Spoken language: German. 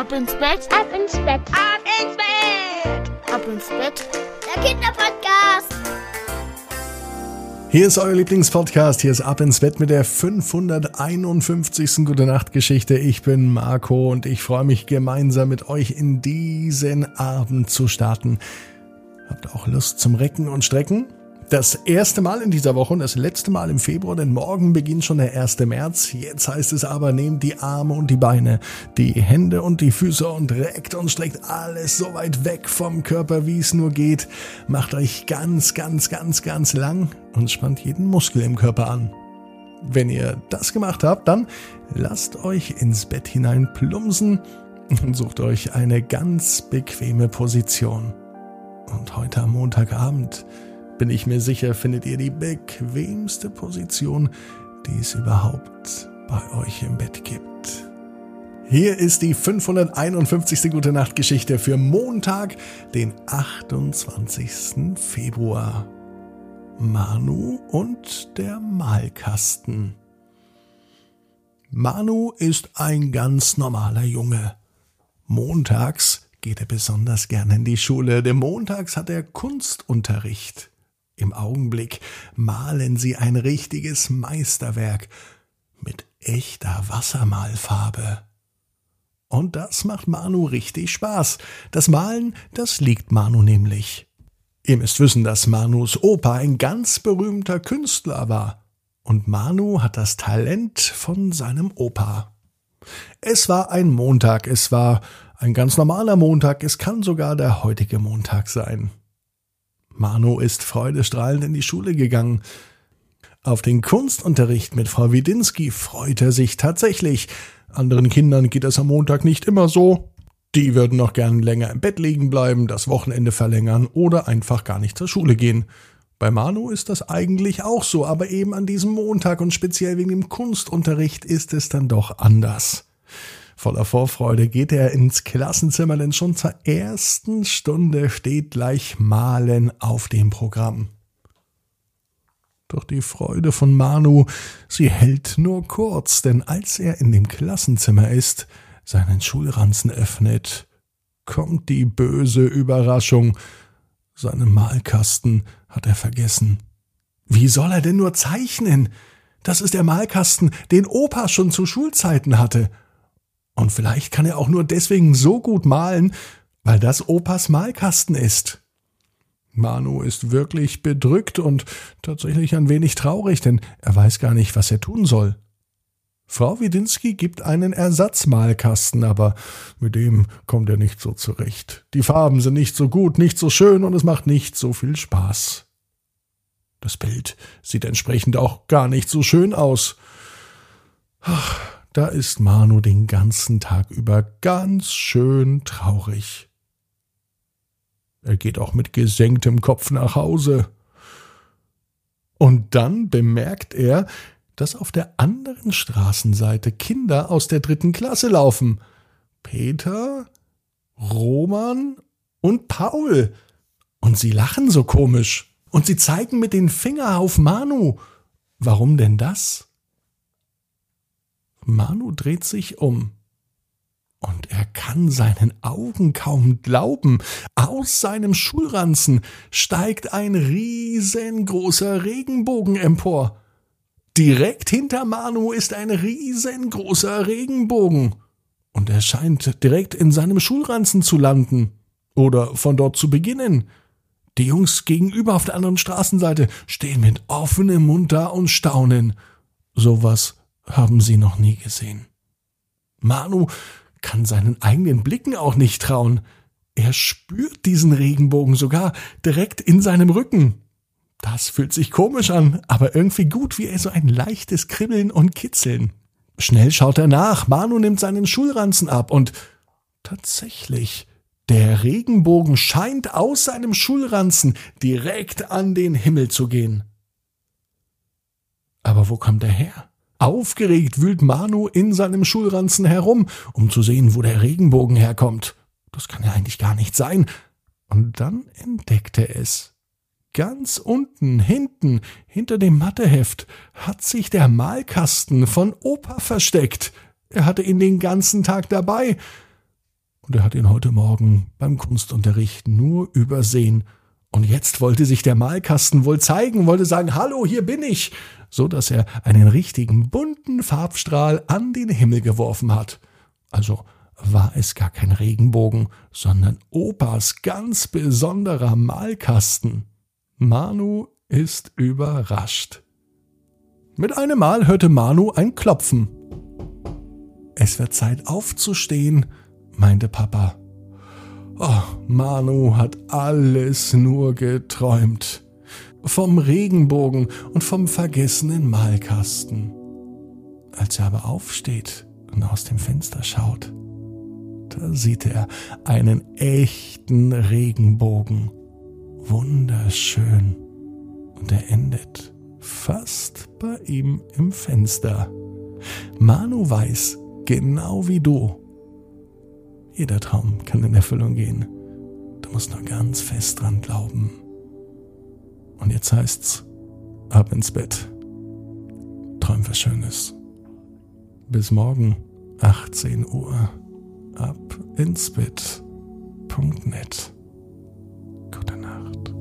Ab ins Bett, ab ins Bett, ab ins Bett, ab ins Bett. Der Kinderpodcast. Hier ist euer Lieblingspodcast. Hier ist Ab ins Bett mit der 551. Gute Nacht Geschichte. Ich bin Marco und ich freue mich gemeinsam mit euch in diesen Abend zu starten. Habt ihr auch Lust zum Recken und Strecken? Das erste Mal in dieser Woche und das letzte Mal im Februar, denn morgen beginnt schon der 1. März. Jetzt heißt es aber, nehmt die Arme und die Beine, die Hände und die Füße und reckt und streckt alles so weit weg vom Körper, wie es nur geht. Macht euch ganz, ganz, ganz, ganz lang und spannt jeden Muskel im Körper an. Wenn ihr das gemacht habt, dann lasst euch ins Bett hinein plumpsen und sucht euch eine ganz bequeme Position. Und heute am Montagabend bin ich mir sicher, findet ihr die bequemste Position, die es überhaupt bei euch im Bett gibt. Hier ist die 551. Gute Nacht Geschichte für Montag, den 28. Februar. Manu und der Malkasten. Manu ist ein ganz normaler Junge. Montags geht er besonders gern in die Schule, denn montags hat er Kunstunterricht. Im Augenblick malen sie ein richtiges Meisterwerk mit echter Wassermalfarbe. Und das macht Manu richtig Spaß. Das Malen, das liegt Manu nämlich. Ihr müsst wissen, dass Manus Opa ein ganz berühmter Künstler war. Und Manu hat das Talent von seinem Opa. Es war ein Montag, es war ein ganz normaler Montag, es kann sogar der heutige Montag sein. Manu ist freudestrahlend in die Schule gegangen. Auf den Kunstunterricht mit Frau Widinski freut er sich tatsächlich. Anderen Kindern geht es am Montag nicht immer so. Die würden noch gern länger im Bett liegen bleiben, das Wochenende verlängern oder einfach gar nicht zur Schule gehen. Bei Manu ist das eigentlich auch so, aber eben an diesem Montag und speziell wegen dem Kunstunterricht ist es dann doch anders. Voller Vorfreude geht er ins Klassenzimmer, denn schon zur ersten Stunde steht gleich Malen auf dem Programm. Doch die Freude von Manu, sie hält nur kurz, denn als er in dem Klassenzimmer ist, seinen Schulranzen öffnet, kommt die böse Überraschung. Seinen Malkasten hat er vergessen. Wie soll er denn nur zeichnen? Das ist der Malkasten, den Opa schon zu Schulzeiten hatte. Und vielleicht kann er auch nur deswegen so gut malen, weil das Opas Malkasten ist. Manu ist wirklich bedrückt und tatsächlich ein wenig traurig, denn er weiß gar nicht, was er tun soll. Frau Widinski gibt einen Ersatzmalkasten, aber mit dem kommt er nicht so zurecht. Die Farben sind nicht so gut, nicht so schön und es macht nicht so viel Spaß. Das Bild sieht entsprechend auch gar nicht so schön aus. Ach, da ist Manu den ganzen Tag über ganz schön traurig. Er geht auch mit gesenktem Kopf nach Hause. Und dann bemerkt er, dass auf der anderen Straßenseite Kinder aus der dritten Klasse laufen. Peter, Roman und Paul. Und sie lachen so komisch. Und sie zeigen mit den Finger auf Manu. Warum denn das? Manu dreht sich um. Und er kann seinen Augen kaum glauben. Aus seinem Schulranzen steigt ein riesengroßer Regenbogen empor. Direkt hinter Manu ist ein riesengroßer Regenbogen. Und er scheint direkt in seinem Schulranzen zu landen. Oder von dort zu beginnen. Die Jungs gegenüber auf der anderen Straßenseite stehen mit offenem Mund da und staunen. Sowas haben sie noch nie gesehen. Manu kann seinen eigenen Blicken auch nicht trauen. Er spürt diesen Regenbogen sogar direkt in seinem Rücken. Das fühlt sich komisch an, aber irgendwie gut wie so ein leichtes Kribbeln und Kitzeln. Schnell schaut er nach. Manu nimmt seinen Schulranzen ab und tatsächlich, der Regenbogen scheint aus seinem Schulranzen direkt an den Himmel zu gehen. Aber wo kommt er her? Aufgeregt wühlt Manu in seinem Schulranzen herum, um zu sehen, wo der Regenbogen herkommt. Das kann ja eigentlich gar nicht sein. Und dann entdeckt er es. Ganz unten, hinten, hinter dem Matheheft, hat sich der Malkasten von Opa versteckt. Er hatte ihn den ganzen Tag dabei. und er hat ihn heute Morgen beim Kunstunterricht nur übersehen. Und jetzt wollte sich der Malkasten wohl zeigen, wollte sagen, hallo, hier bin ich, so dass er einen richtigen bunten Farbstrahl an den Himmel geworfen hat. Also war es gar kein Regenbogen, sondern Opas ganz besonderer Malkasten. Manu ist überrascht. Mit einem Mal hörte Manu ein Klopfen. Es wird Zeit aufzustehen, meinte Papa. Oh, Manu hat alles nur geträumt. Vom Regenbogen und vom vergessenen Malkasten. Als er aber aufsteht und aus dem Fenster schaut, da sieht er einen echten Regenbogen. Wunderschön. Und er endet fast bei ihm im Fenster. Manu weiß, genau wie du, jeder Traum kann in Erfüllung gehen. Du musst nur ganz fest dran glauben. Und jetzt heißt's, ab ins Bett. Träum was Schönes. Bis morgen, 18 Uhr. Ab ins Bett.net. Gute Nacht.